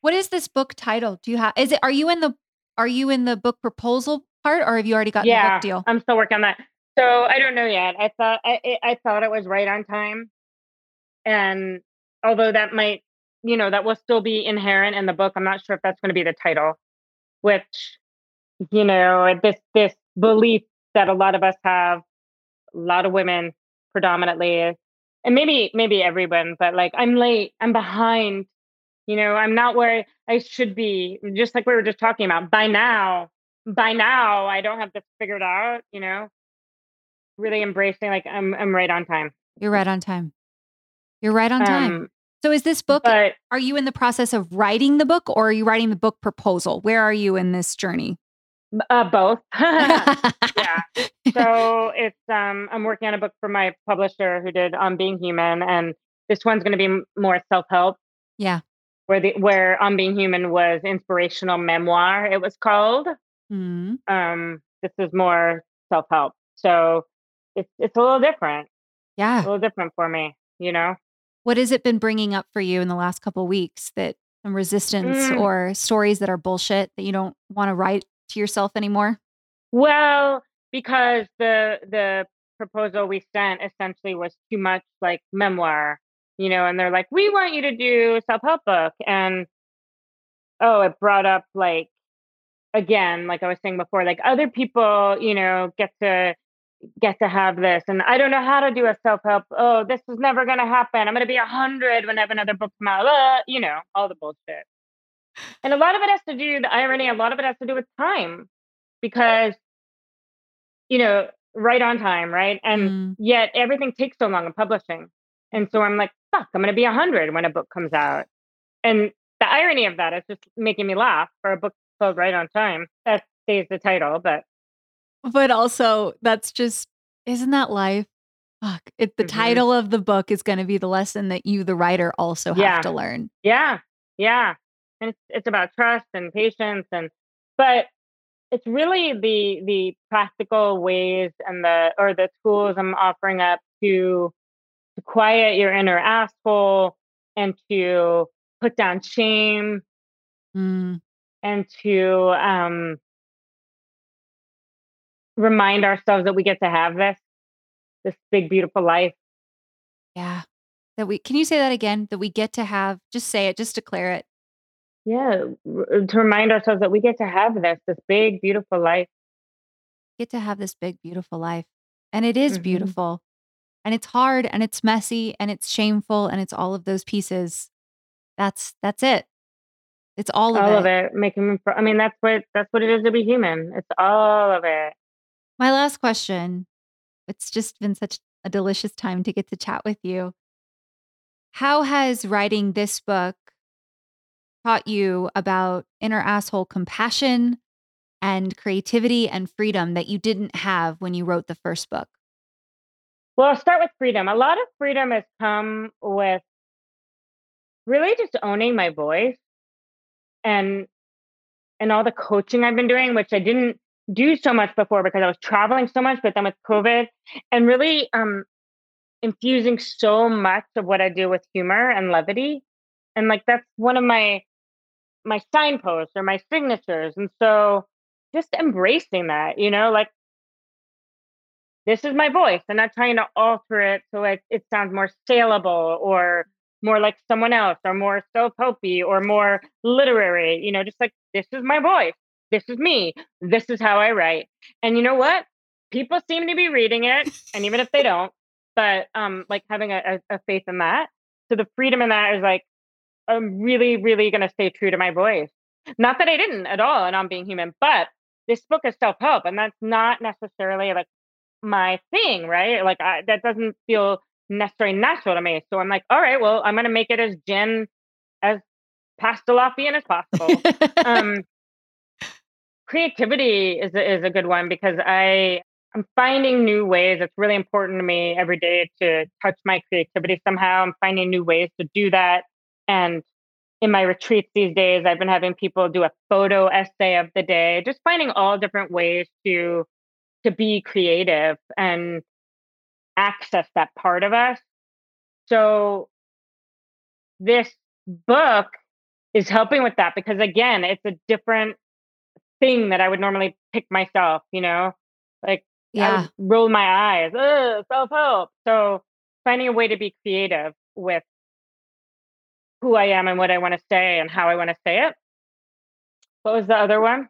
What is this book title? Do you have? Is it? Are you in the? Are you in the book proposal part, or have you already got yeah, the book deal? I'm still working on that. So I don't know yet. I thought I, I thought it was right on time, and although that might, you know, that will still be inherent in the book. I'm not sure if that's going to be the title, which, you know, this this belief that a lot of us have, a lot of women predominantly, and maybe maybe everyone, but like I'm late, I'm behind, you know, I'm not where I should be. Just like we were just talking about. By now, by now, I don't have this figured out. You know, really embracing like I'm I'm right on time. You're right on time. You're right on time. Um, so is this book but, are you in the process of writing the book or are you writing the book proposal? Where are you in this journey? Uh, both. yeah. So it's um I'm working on a book for my publisher who did On Being Human and this one's going to be more self-help. Yeah. Where the where On Being Human was inspirational memoir it was called. Mm-hmm. Um this is more self-help. So it's it's a little different. Yeah. A little different for me, you know. What has it been bringing up for you in the last couple weeks that some resistance mm. or stories that are bullshit that you don't want to write to yourself anymore? Well, because the the proposal we sent essentially was too much like memoir, you know, and they're like, "We want you to do self-help book." And oh, it brought up like again, like I was saying before, like other people, you know, get to get to have this and i don't know how to do a self-help oh this is never going to happen. I'm going to be a hundred when i have another book come out uh, you know all the bullshit. And a lot of it has to do the irony a lot of it has to do with time because you know right on time right? And mm. yet everything takes so long in publishing and so i'm like fuck i'm going to be a hundred when a book comes out. And the irony of that is just making me laugh for a book called right on time that stays the title but but also, that's just, isn't that life? Fuck. If the mm-hmm. title of the book is going to be the lesson that you, the writer, also have yeah. to learn. Yeah. Yeah. And it's, it's about trust and patience. And, but it's really the, the practical ways and the, or the tools I'm offering up to, to quiet your inner asshole and to put down shame mm. And to, um, remind ourselves that we get to have this this big beautiful life. Yeah. That we can you say that again? That we get to have just say it just declare it. Yeah to remind ourselves that we get to have this this big beautiful life. Get to have this big beautiful life. And it is mm-hmm. beautiful. And it's hard and it's messy and it's shameful and it's all of those pieces. That's that's it it's all of it. all it. of it making i mean that's what that's what it is to be human it's all of it my last question it's just been such a delicious time to get to chat with you. How has writing this book taught you about inner asshole compassion and creativity and freedom that you didn't have when you wrote the first book? Well, I'll start with freedom. A lot of freedom has come with really just owning my voice and and all the coaching I've been doing, which I didn't do so much before because I was traveling so much, but then with COVID and really um, infusing so much of what I do with humor and levity And like that's one of my my signposts or my signatures. And so just embracing that, you know, like this is my voice and not trying to alter it so it, it sounds more saleable or more like someone else or more self-helpy or more literary, you know, just like this is my voice. This is me. This is how I write. And you know what? People seem to be reading it. And even if they don't, but um like having a, a, a faith in that. So the freedom in that is like, I'm really, really gonna stay true to my voice. Not that I didn't at all and I'm being human, but this book is self-help and that's not necessarily like my thing, right? Like I, that doesn't feel necessarily natural to me. So I'm like, all right, well, I'm going to make it as Jen as Pastiloffian as possible. um, creativity is a, is a good one because I I'm finding new ways. It's really important to me every day to touch my creativity somehow. I'm finding new ways to do that. And in my retreats these days, I've been having people do a photo essay of the day, just finding all different ways to to be creative and access that part of us. So this book is helping with that because again, it's a different thing that I would normally pick myself, you know? Like yeah. roll my eyes, self-help. So finding a way to be creative with who I am and what I want to say and how I want to say it. What was the other one?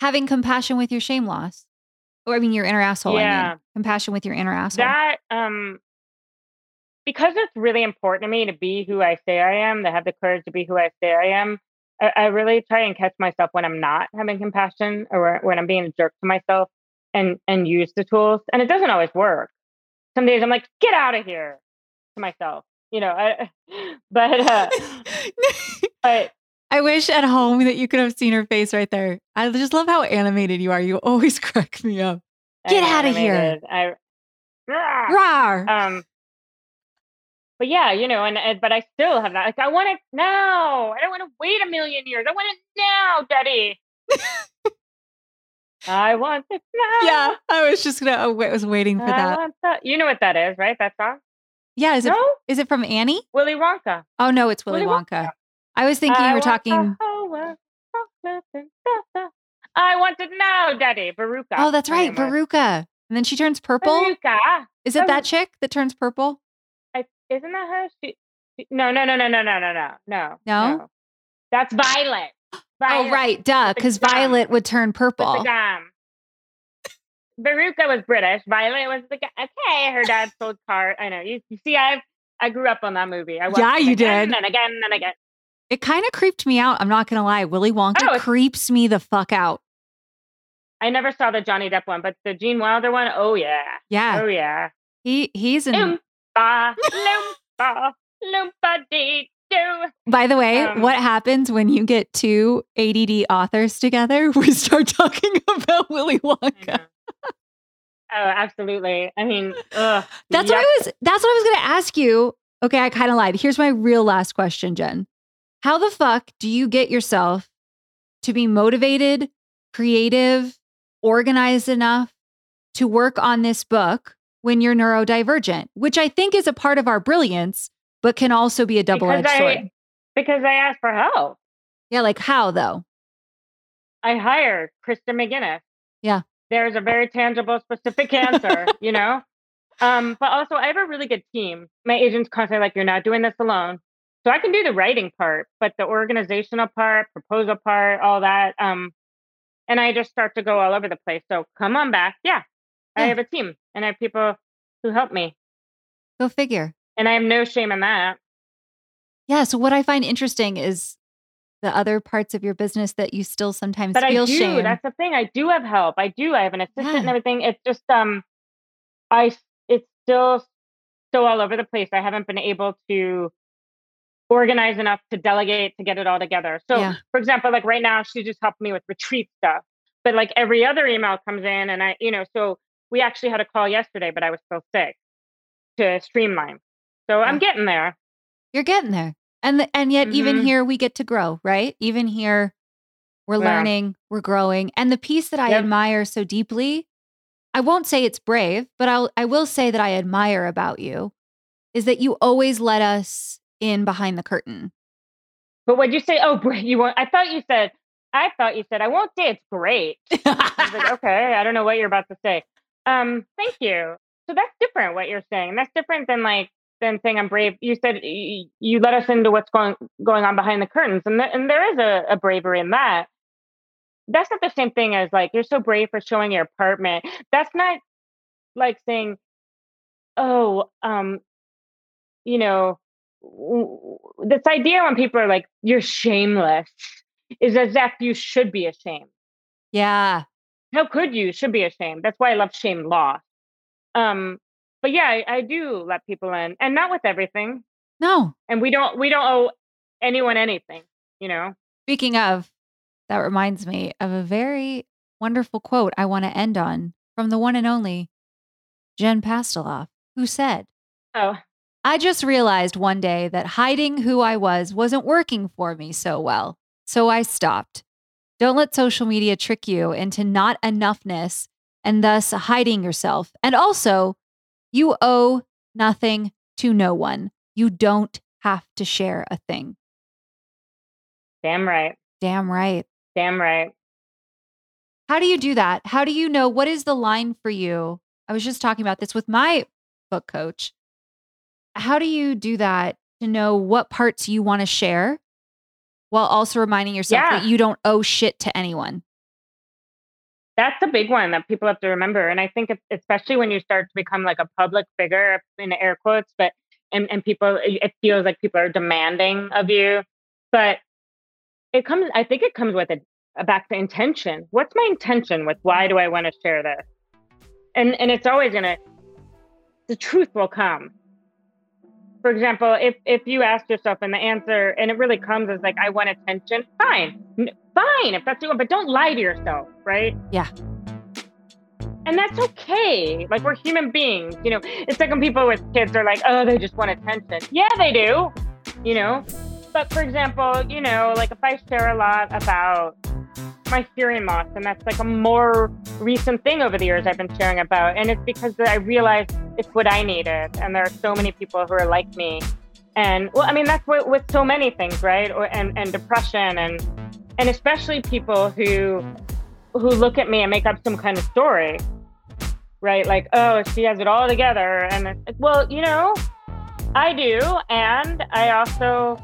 Having compassion with your shame loss. Or I mean your inner asshole. Yeah. I mean. Compassion with your inner asshole. That um because it's really important to me to be who I say I am, to have the courage to be who I say I am. I, I really try and catch myself when I'm not having compassion or when I'm being a jerk to myself and and use the tools. And it doesn't always work. Some days I'm like, get out of here to myself. You know, I, but uh, but I wish at home that you could have seen her face right there. I just love how animated you are. You always crack me up. Get out of here. I rawr. Um but yeah, you know, and, and but I still have that. Like I want it now. I don't want to wait a million years. I want it now, Daddy. I want it now. Yeah, I was just gonna. I was waiting for that. that. You know what that is, right? That song. Yeah, is no? it is it from Annie? Willy Wonka. Oh no, it's Willy, Willy Wonka. Wonka. I was thinking I you were talking. I want it now, Daddy. Veruca. Oh, that's right, Veruca. And then she turns purple. Veruca. Is it that chick that turns purple? I, isn't that her? She, she, no, no, no, no, no, no, no, no, no. No. That's Violet. Oh, Violet. Oh, right, duh, because Violet would turn purple. The gum. Veruca was British. Violet was the guy. Okay, her dad sold cars. I know. You, you see, I've I grew up on that movie. I yeah, you again did. And then again and again. It kind of creeped me out. I'm not gonna lie. Willy Wonka oh, creeps me the fuck out. I never saw the Johnny Depp one, but the Gene Wilder one, oh yeah. Yeah. Oh yeah. He he's in Oompa, loompa, loompa dee doo. By the way, um, what happens when you get two ADD authors together? We start talking about Willy Wonka. Oh, absolutely. I mean, ugh, that's yep. what I was. That's what I was going to ask you. Okay, I kind of lied. Here's my real last question, Jen. How the fuck do you get yourself to be motivated, creative, organized enough to work on this book when you're neurodivergent, which I think is a part of our brilliance, but can also be a double edged sword? Because I asked for help. Yeah, like how though? I hired Krista McGinnis. Yeah. There's a very tangible, specific answer, you know? Um, but also, I have a really good team. My agent's constantly like, You're not doing this alone. So I can do the writing part, but the organizational part, proposal part, all that. Um, and I just start to go all over the place. So come on back. Yeah, yeah. I have a team and I have people who help me. Go figure. And I have no shame in that. Yeah. So what I find interesting is the other parts of your business that you still sometimes but feel I do. shame. That's the thing. I do have help. I do. I have an assistant yeah. and everything. It's just um, I it's still so all over the place. I haven't been able to organized enough to delegate to get it all together. So, yeah. for example, like right now, she just helped me with retreat stuff. But like every other email comes in, and I, you know, so we actually had a call yesterday, but I was still sick to streamline. So yeah. I'm getting there. You're getting there, and the, and yet mm-hmm. even here we get to grow, right? Even here, we're yeah. learning, we're growing, and the piece that I yep. admire so deeply. I won't say it's brave, but I'll I will say that I admire about you is that you always let us in behind the curtain. But what'd you say? Oh, you want? I thought you said. I thought you said. I won't say it's great. I like, okay, I don't know what you're about to say. Um, thank you. So that's different. What you're saying. That's different than like than saying I'm brave. You said you, you let us into what's going going on behind the curtains, and th- and there is a, a bravery in that. That's not the same thing as like you're so brave for showing your apartment. That's not like saying, oh, um, you know, this idea when people are like, you're shameless is as if you should be ashamed. Yeah. How could you? Should be ashamed. That's why I love Shame Loss. Um, but yeah, I, I do let people in, and not with everything. No. And we don't we don't owe anyone anything, you know. Speaking of, that reminds me of a very wonderful quote I want to end on from the one and only Jen Pastiloff, who said, Oh, I just realized one day that hiding who I was wasn't working for me so well. So I stopped. Don't let social media trick you into not enoughness and thus hiding yourself. And also, you owe nothing to no one. You don't have to share a thing. Damn right. Damn right. Damn right. How do you do that? How do you know what is the line for you? I was just talking about this with my book coach how do you do that to know what parts you want to share while also reminding yourself Yeah. that you don't owe shit to anyone? That's a big one that people have to remember. And I think it's, especially when you start to become like a public figure in air quotes, but and, and people it it feels like people are demanding of you. But it comes I think it comes with it uh, back to intention. What's my intention with why do I want to share this? And and it's always gonna the truth will come. For example, if if you ask yourself and the answer and it really comes as like I want attention, fine. Fine if that's you, but don't lie to yourself, right? Yeah. And that's okay. Like we're human beings, you know. It's like when people with kids are like, "Oh, they just want attention." Yeah, they do. You know. But for example, you know, like if I share a lot about my hearing loss, and that's like a more recent thing over the years I've been sharing about, and it's because I realized it's what I needed, and there are so many people who are like me. And well, I mean, that's what with so many things, right? Or and and depression and and especially people who who look at me and make up some kind of story right? Like oh she has it all together. And well you know i do. And i also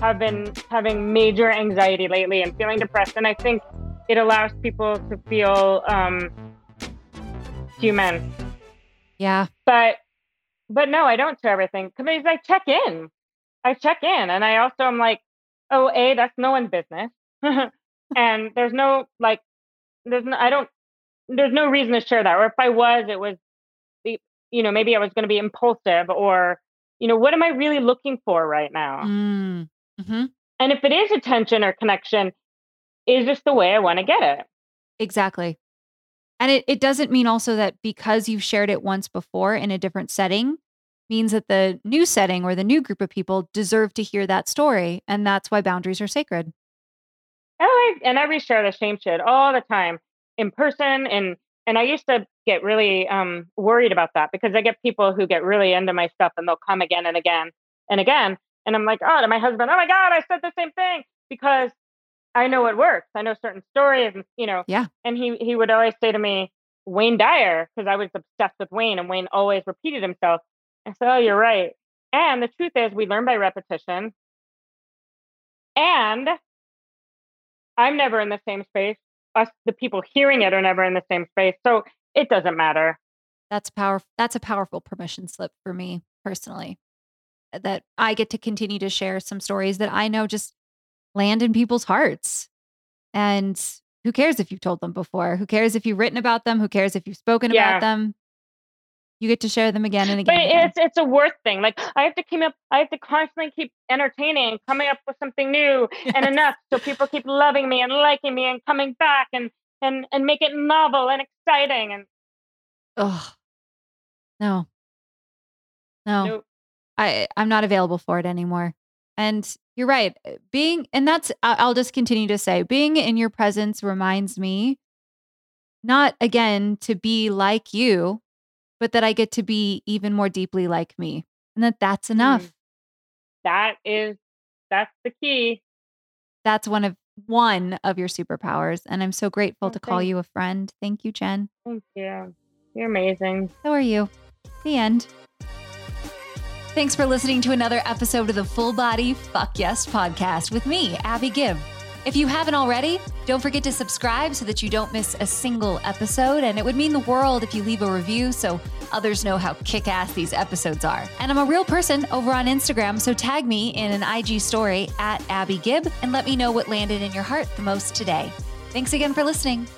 have been having major anxiety lately and feeling depressed. And i think it allows people to feel um human Yeah. but but no i don't share everything. Because i check in. I check in and i also am like oh a that's no one's business. And there's no like there's no i don't there's no reason to share that. Or if i was it was the you know maybe i was going to be impulsive or you know what am i really looking for right now? Mm. hmm and if it is attention or connection is this the way i want to get it. Exactly. And it, it doesn't mean also that because you've shared it once before in a different setting means that the new setting or the new group of people deserve to hear that story. And that's why boundaries are sacred. Oh, I, and I reshare the shame shit all the time in person, and and I used to get really um, worried about that because I get people who get really into my stuff and they'll come again and again and again, and I'm like, oh, to my husband, oh my god, I said the same thing because I know it works. I know certain stories, and you know, Yeah. And he he would always say to me, Wayne Dyer, because I was obsessed with Wayne, and Wayne always repeated himself. I said, oh, you're right. And the truth is, we learn by repetition. And I'm never in the same space. Us, the people hearing it, are never in the same space. So it doesn't matter. That's powerful. That's a powerful permission slip for me personally. That I get to continue to share some stories that I know just land in people's hearts. And who cares if you've told them before? Who cares if you've written about them? Who cares if you've spoken Yeah. about them? You get to share them again and again. and again. it's it's a worth thing. Like I have to keep up. I have to constantly keep entertaining, coming up with something new and enough, so people keep loving me and liking me and coming back and and and make it novel and exciting. And Oh, No. No. Nope. I I'm not available for it anymore. And you're right. uh, Being and that's I'll just continue to say being in your presence reminds me not again to be like you, but that I get to be even more deeply like me. And that that's enough. that is that's the key. That's one of one of your superpowers. And I'm so grateful Oh, to call you a friend. Thank you, Jen. Thank you. You're amazing. So are you. The end. Thanks for listening to another episode of the Full Body Fuck Yes podcast with me, Abbey Gibb. If you haven't already, don't forget to subscribe so that you don't miss a single episode. And it would mean the world if you leave a review so others know how kick ass these episodes are. And I'm a real person over on Instagram, so tag me in an IG story at Abbey Gibb and let me know what landed in your heart the most today. Thanks again for listening.